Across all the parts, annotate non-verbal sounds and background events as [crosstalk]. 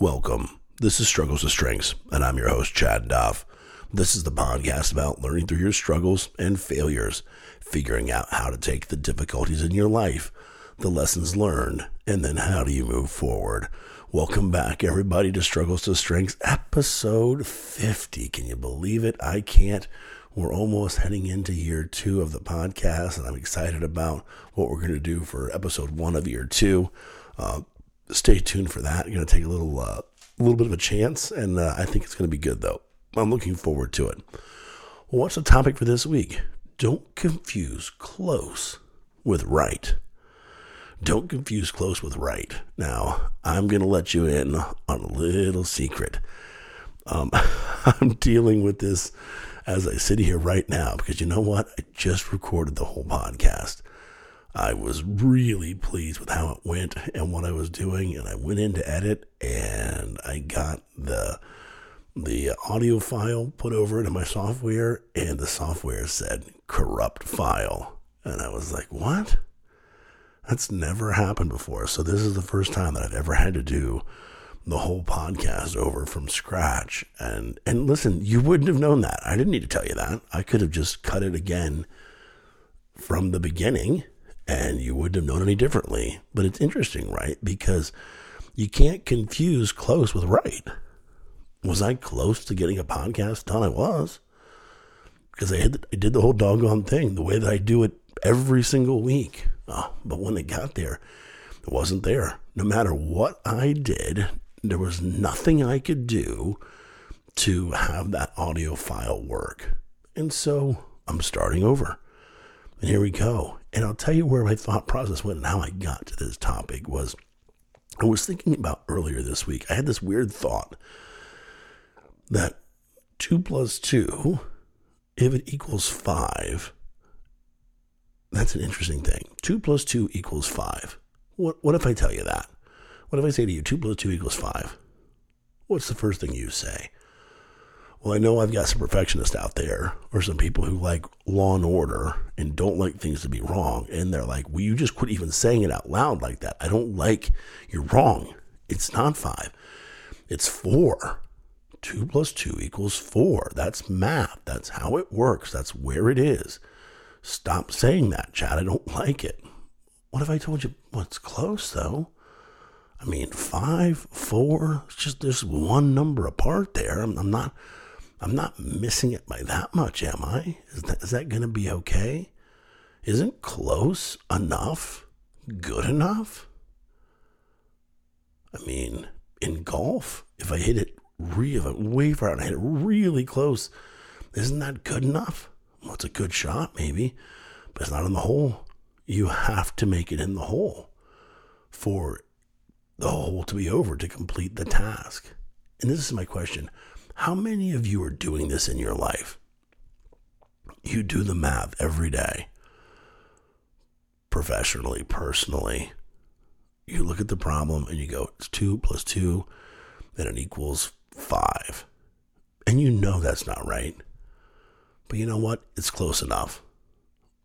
Welcome. This is Struggles to Strengths, and I'm your host, Chad Duff. This is the podcast about learning through your struggles and failures, figuring out how to take the difficulties in your life, the lessons learned, and then how do you move forward. Welcome back, everybody, to Struggles to Strengths, episode 50. Can you believe it? I can't. We're almost heading into year two of the podcast, and I'm excited about what we're going to do for episode one of year two. Uh, stay tuned for that. You're going to take a little, uh, little bit of a chance, and uh, I think it's going to be good, though. I'm looking forward to it. Well, what's the topic for this week? Don't confuse close with right. Don't confuse close with right. Now, I'm going to let you in on a little secret. Um, [laughs] I'm dealing with this as I sit here right now because you know what? I just recorded the whole podcast. I was really pleased with how it went and what I was doing, and I went in to edit, and I got the the audio file put over into my software, and the software said corrupt file, and I was like, "What? That's never happened before." So this is the first time that I've ever had to do the whole podcast over from scratch. And and listen, you wouldn't have known that. I didn't need to tell you that. I could have just cut it again from the beginning and you wouldn't have known any differently. But it's interesting, right? Because you can't confuse close with right. Was I close to getting a podcast done? I was. Because I, I did the whole doggone thing the way that I do it every single week. Oh, but when it got there, it wasn't there. No matter what I did, there was nothing I could do to have that audio file work. And so I'm starting over. And here we go. And I'll tell you where my thought process went and how I got to this topic was I was thinking about earlier this week. I had this weird thought that 2 plus 2, if it equals 5, that's an interesting thing. 2 plus 2 equals 5. What, what if I tell you that? What if I say to you 2 plus 2 equals 5? What's the first thing you say? Well, I know I've got some perfectionists out there, or some people who like law and order and don't like things to be wrong. And they're like, Will you just quit even saying it out loud like that? I don't like you're wrong. It's not five, it's four. Two plus two equals four. That's math. That's how it works. That's where it is. Stop saying that, Chad. I don't like it. What if I told you what's close, though? I mean, five, four, it's just there's one number apart there. I'm, I'm not I'm not missing it by that much, am I? Is that, is that going to be okay? Isn't close enough good enough? I mean, in golf, if I hit it real way far out, I hit it really close, isn't that good enough? Well, it's a good shot, maybe, but it's not in the hole. You have to make it in the hole for the hole to be over to complete the task. And this is my question how many of you are doing this in your life? You do the math every day, professionally, personally. You look at the problem and you go, it's two plus two, then it equals five. And you know that's not right. But you know what? It's close enough.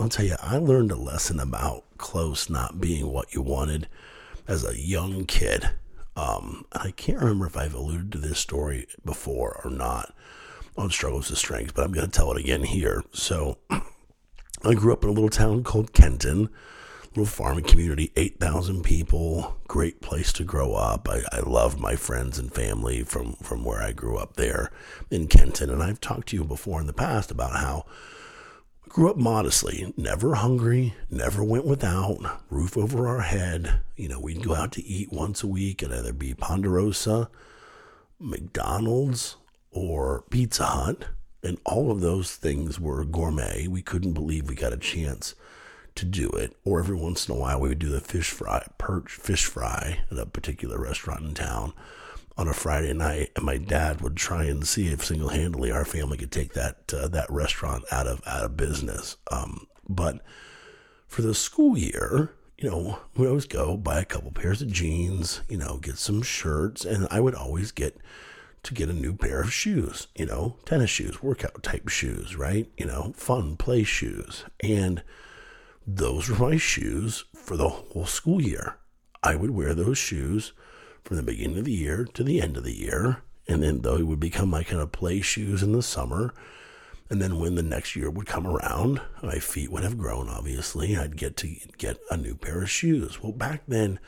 I'll tell you, I learned a lesson about close not being what you wanted as a young kid. Um, I can't remember if I've alluded to this story before or not on Struggles to Strengths, but I'm going to tell it again here. So, [clears throat] I grew up in a little town called Kenton, little farming community, 8,000 people, great place to grow up. I, I love my friends and family from, from where I grew up there in Kenton. And I've talked to you before in the past about how grew up modestly, never hungry, never went without, roof over our head. You know, we'd go out to eat once a week at either be Ponderosa, McDonald's, or Pizza Hut. And all of those things were gourmet. We couldn't believe we got a chance to do it. Or every once in a while, we would do the fish fry, perch fish fry at a particular restaurant in town on a Friday night, and my dad would try and see if single handedly our family could take that uh, that restaurant out of out of business. Um, but for the school year, you know, we always go buy a couple pairs of jeans, you know, get some shirts, and I would always get to get a new pair of shoes, you know, tennis shoes, workout type shoes, right? You know, fun play shoes, and those were my shoes for the whole school year. I would wear those shoes from the beginning of the year to the end of the year. And then though it would become my kind of play shoes in the summer. And then when the next year would come around, my feet would have grown, obviously. I'd get to get a new pair of shoes. Well, back then,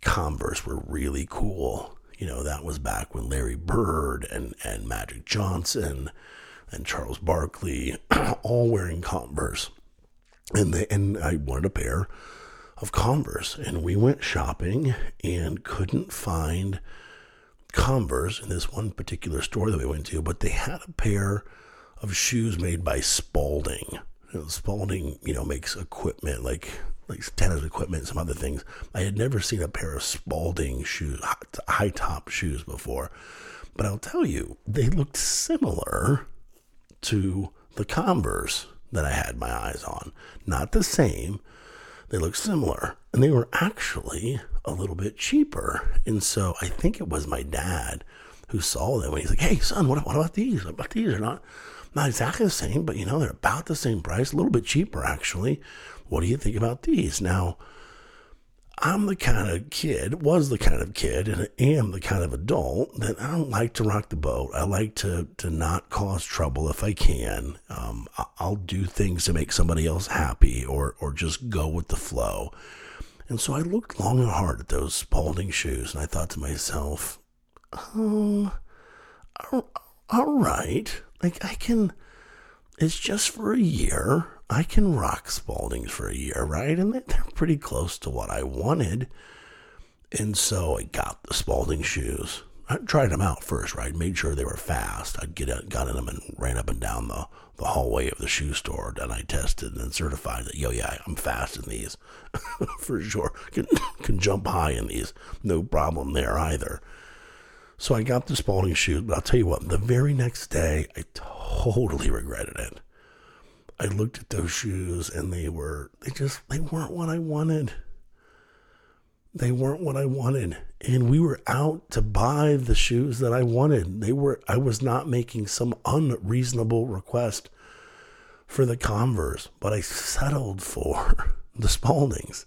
Converse were really cool. You know, that was back when Larry Bird and, and Magic Johnson and Charles Barkley [clears throat] all wearing Converse. And they, and I wanted a pair of Converse. And we went shopping and couldn't find Converse in this one particular store that we went to, but they had a pair of shoes made by Spalding. Spalding, you know, makes equipment like like tennis equipment, some other things. I had never seen a pair of Spalding shoes, high top shoes before, but I'll tell you, they looked similar to the Converse that I had my eyes on. Not the same, they looked similar, and they were actually a little bit cheaper. And so I think it was my dad who saw them and he's like, "Hey, son, what, what about these? What about these? They're not not exactly the same, but you know they're about the same price, a little bit cheaper actually. What do you think about these?" Now, I'm the kind of kid, was the kind of kid, and am the kind of adult that I don't like to rock the boat. I like to to not cause trouble if I can. Um, I'll do things to make somebody else happy, or or just go with the flow. And so I looked long and hard at those Spalding shoes, and I thought to myself, "Oh, all right, like I can." It's just for a year. I can rock Spaldings for a year, right? And they're pretty close to what I wanted. And so I got the Spalding shoes. I tried them out first, right? Made sure they were fast. I'd get in, got in them and ran up and down the, the hallway of the shoe store. And I tested and certified that, yo, yeah, I'm fast in these [laughs] for sure. Can, can jump high in these. No problem there either. So I got the Spalding shoes, but I'll tell you what, the very next day, I totally regretted it. I looked at those shoes and they were, they just, they weren't what I wanted. They weren't what I wanted. And we were out to buy the shoes that I wanted. They were, I was not making some unreasonable request for the Converse, but I settled for [laughs] the Spaldings.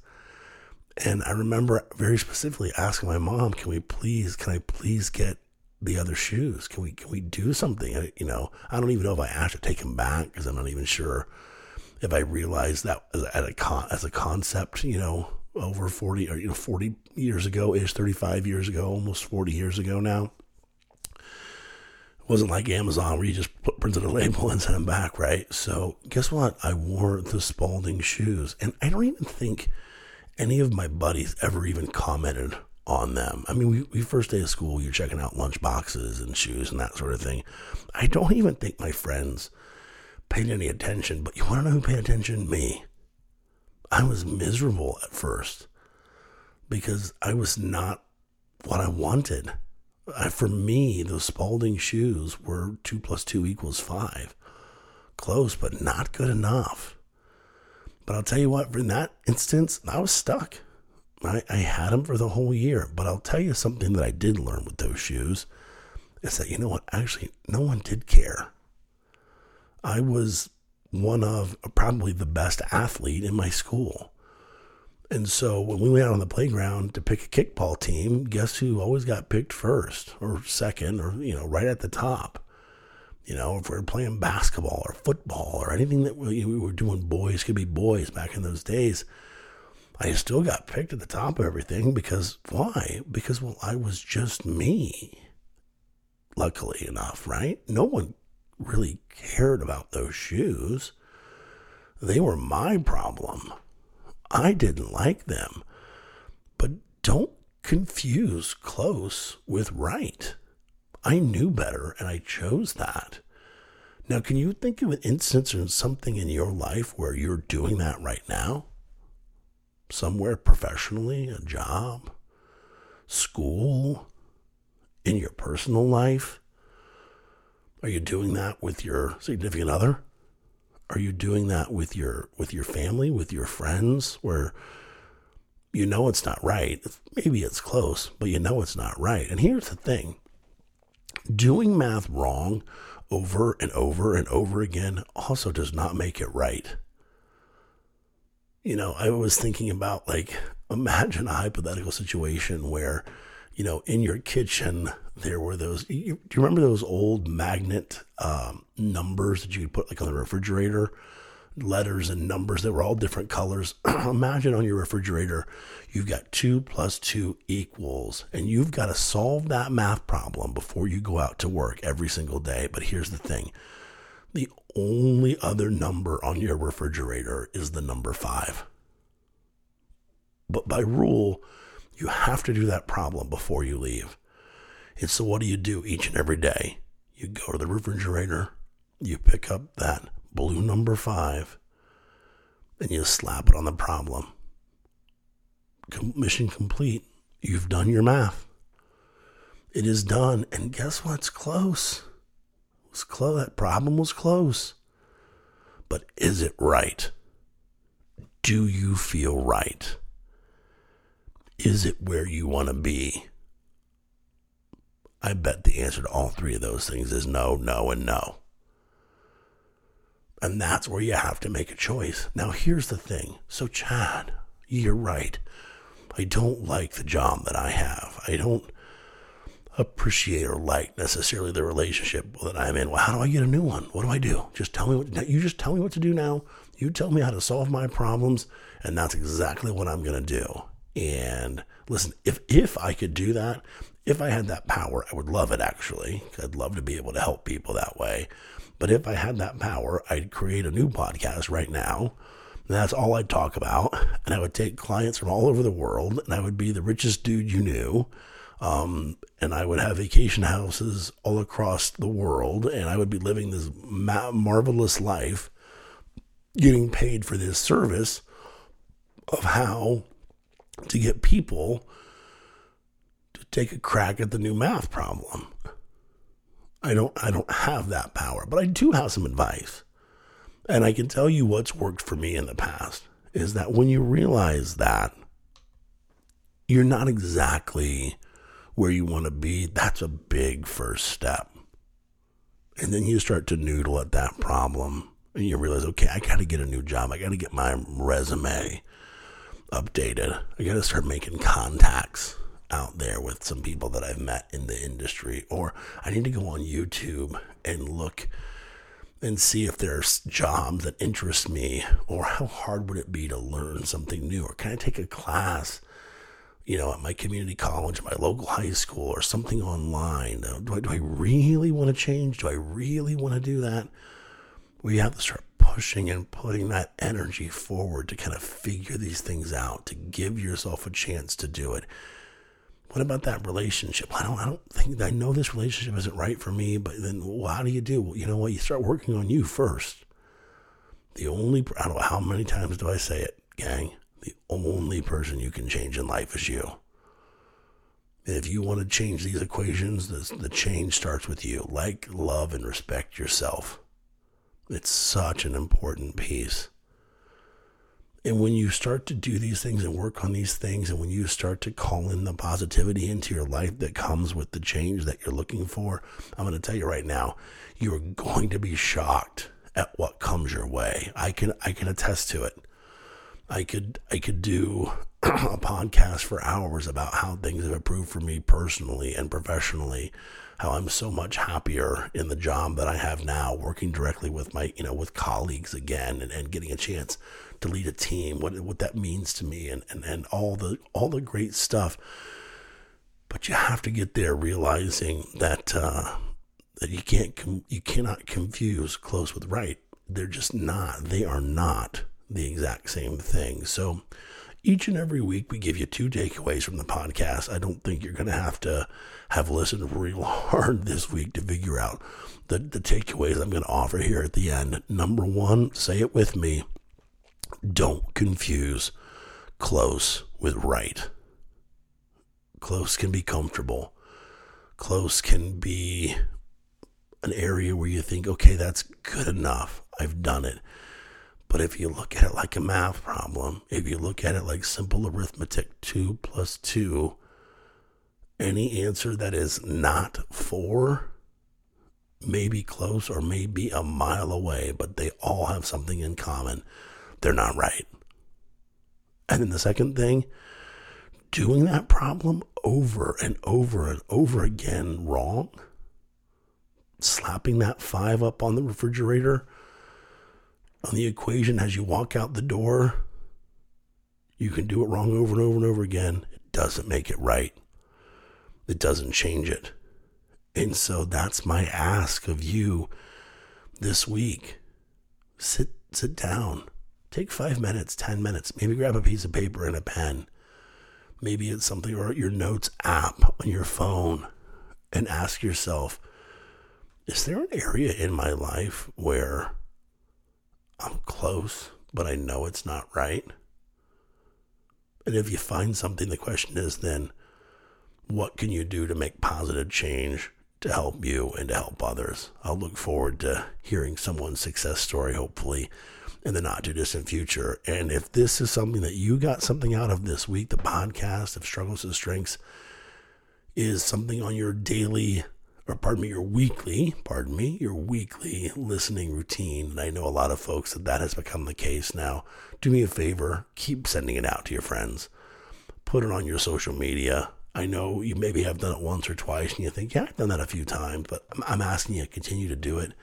And I remember very specifically asking my mom, "Can we please? Can I please get the other shoes? Can we can we do something?" And, you know, I don't even know if I asked to take them back because I'm not even sure if I realized that as a con, as a concept. You know, over forty or you know forty years ago ish, thirty five years ago, almost forty years ago now. It wasn't like Amazon where you just put, printed a label [laughs] and sent them back, right? So guess what? I wore the Spalding shoes, and I don't even think any of my buddies ever even commented on them. I mean, we, we first day of school, you're checking out lunch boxes and shoes and that sort of thing. I don't even think my friends paid any attention, but you want to know who paid attention? Me. I was miserable at first because I was not what I wanted. I, for me, those Spalding shoes were two plus two equals five. Close, but not good enough. But I'll tell you what, in that instance, I was stuck. I, I had them for the whole year. But I'll tell you something that I did learn with those shoes is that, you know what, actually, no one did care. I was one of probably the best athlete in my school. And so when we went out on the playground to pick a kickball team, guess who always got picked first or second or, you know, right at the top? You know, if we are playing basketball or football or anything that we, we were doing, boys could be boys back in those days. I still got picked at the top of everything because why? Because, well, I was just me. Luckily enough, right? No one really cared about those shoes. They were my problem. I didn't like them. But don't confuse close with right. I knew better and I chose that. Now, can you think of an instance or something in your life where you're doing that right now? Somewhere professionally, a job, school, in your personal life? Are you doing that with your significant other? Are you doing that with your with your family, with your friends where you know it's not right? Maybe it's close, but you know it's not right. And here's the thing doing math wrong over and over and over again also does not make it right. You know, I was thinking about like, [laughs] imagine a hypothetical situation where you know, in your kitchen, there were those. You, do you remember those old magnet um, numbers that you could put like on the refrigerator? Letters and numbers that were all different colors. [clears throat] Imagine on your refrigerator, you've got two plus two equals, and you've got to solve that math problem before you go out to work every single day. But here's the thing the only other number on your refrigerator is the number five. But by rule, you have to do that problem before you leave. And so, what do you do each and every day? You go to the refrigerator, you pick up that blue number five, and you slap it on the problem. Mission complete. You've done your math. It is done. And guess what's close? Was close. That problem was close. But is it right? Do you feel right? Is it where you want to be? I bet the answer to all three of those things is no, no, and no. And that's where you have to make a choice. Now, here's the thing. So, Chad, you're right. I don't like the job that I have. I don't appreciate or like necessarily the relationship that I'm in. Well, how do I get a new one? What do I do? Just tell me what you just tell me what to do now. You tell me how to solve my problems, and that's exactly what I'm to do. And listen, if if I could do that, if I had that power, I would love it actually. I'd love to be able to help people that way. But if I had that power, I'd create a new podcast right now. That's all I'd talk about. And I would take clients from all over the world, and I would be the richest dude you knew. Um, and I would have vacation houses all across the world, and I would be living this ma- marvelous life, getting paid for this service of how to get people to take a crack at the new math problem. I don't I don't have that power, but I do have some advice. And I can tell you what's worked for me in the past is that when you realize that you're not exactly where you want to be, that's a big first step. And then you start to noodle at that problem and you realize, okay, I got to get a new job. I got to get my resume updated. I got to start making contacts out there with some people that I've met in the industry, or I need to go on YouTube and look and see if there's jobs that interest me, or how hard would it be to learn something new, or can I take a class, you know, at my community college, my local high school, or something online? Uh, do I, do I really want to change? Do I really want to do that? We have to start pushing and putting that energy forward to kind of figure these things out, to give yourself a chance to do it. What about that relationship? I don't, I don't think I know this relationship isn't right for me, but then well, how do you do? Well, you know what? You start working on you first. The only, I don't know how many times do I say it, gang? The only person you can change in life is you. And if you want to change these equations, the, the change starts with you. Like, love, and respect yourself. It's such an important piece. And when you start to do these things and work on these things, and when you start to call in the positivity into your life that comes with the change that you're looking for, I'm going to tell you right now, you're going to be shocked at what comes your way. I can I can attest to it. I could I could do [clears throat] a podcast for hours about how things have improved for me personally and professionally how I'm so much happier in the job that I have now, working directly with my, you know, with colleagues again and, and getting a chance to lead a team, what what that means to me and, and, and all the all the great stuff. But you have to get there realizing that uh, that you can't com- you cannot confuse close with right. They're just not. They are not the exact same thing. So each and every week, we give you two takeaways from the podcast. I don't think you're going to have to have listened real [laughs] hard this week to figure out the, the takeaways I'm going to offer here at the end. Number one, say it with me don't confuse close with right. Close can be comfortable, close can be an area where you think, okay, that's good enough. I've done it. But if you look at it like a math problem, if you look at it like simple arithmetic, 2 plus 2, any answer that is not 4 may be close or may be a mile away, but they all have something in common. They're not right. And then the second thing, doing that problem over and over and over again wrong, slapping that five up on the refrigerator on the equation as you walk out the door, you can do it wrong over and over and over again. It doesn't make it right. It doesn't change it. And so that's my ask of you this week. Sit sit down. Take 5 minutes, 10 minutes. Maybe grab a piece of paper and a pen. Maybe it's something or your notes app on your phone and ask yourself, is there an area in my life where I'm close, but I know it's not right? And if you find something, the question is then, what can you do to make positive change to help you and to help others. I'll look forward to hearing someone's success story, hopefully, in the not too distant future. And if this is something that you got something out of this week, the podcast of Struggles to Strengths is something on your daily, or pardon me, your weekly, pardon me, your weekly listening routine. And I know a lot of folks that that has become the case now. Do me a favor, keep sending it out to your friends. Put it on your social media I know you maybe have done it once or twice and you think, yeah, I've done that a few times, but I'm asking you to continue to do it.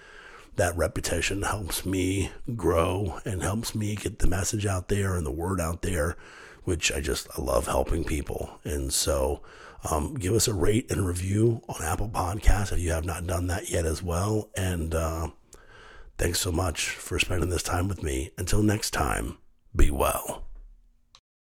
That repetition helps me grow and helps me get the message out there and the word out there, which I just I love helping people. And so um, give us a rate and review on Apple Podcasts if you have not done that yet as well. And uh, thanks so much for spending this time with me. Until next time, be well.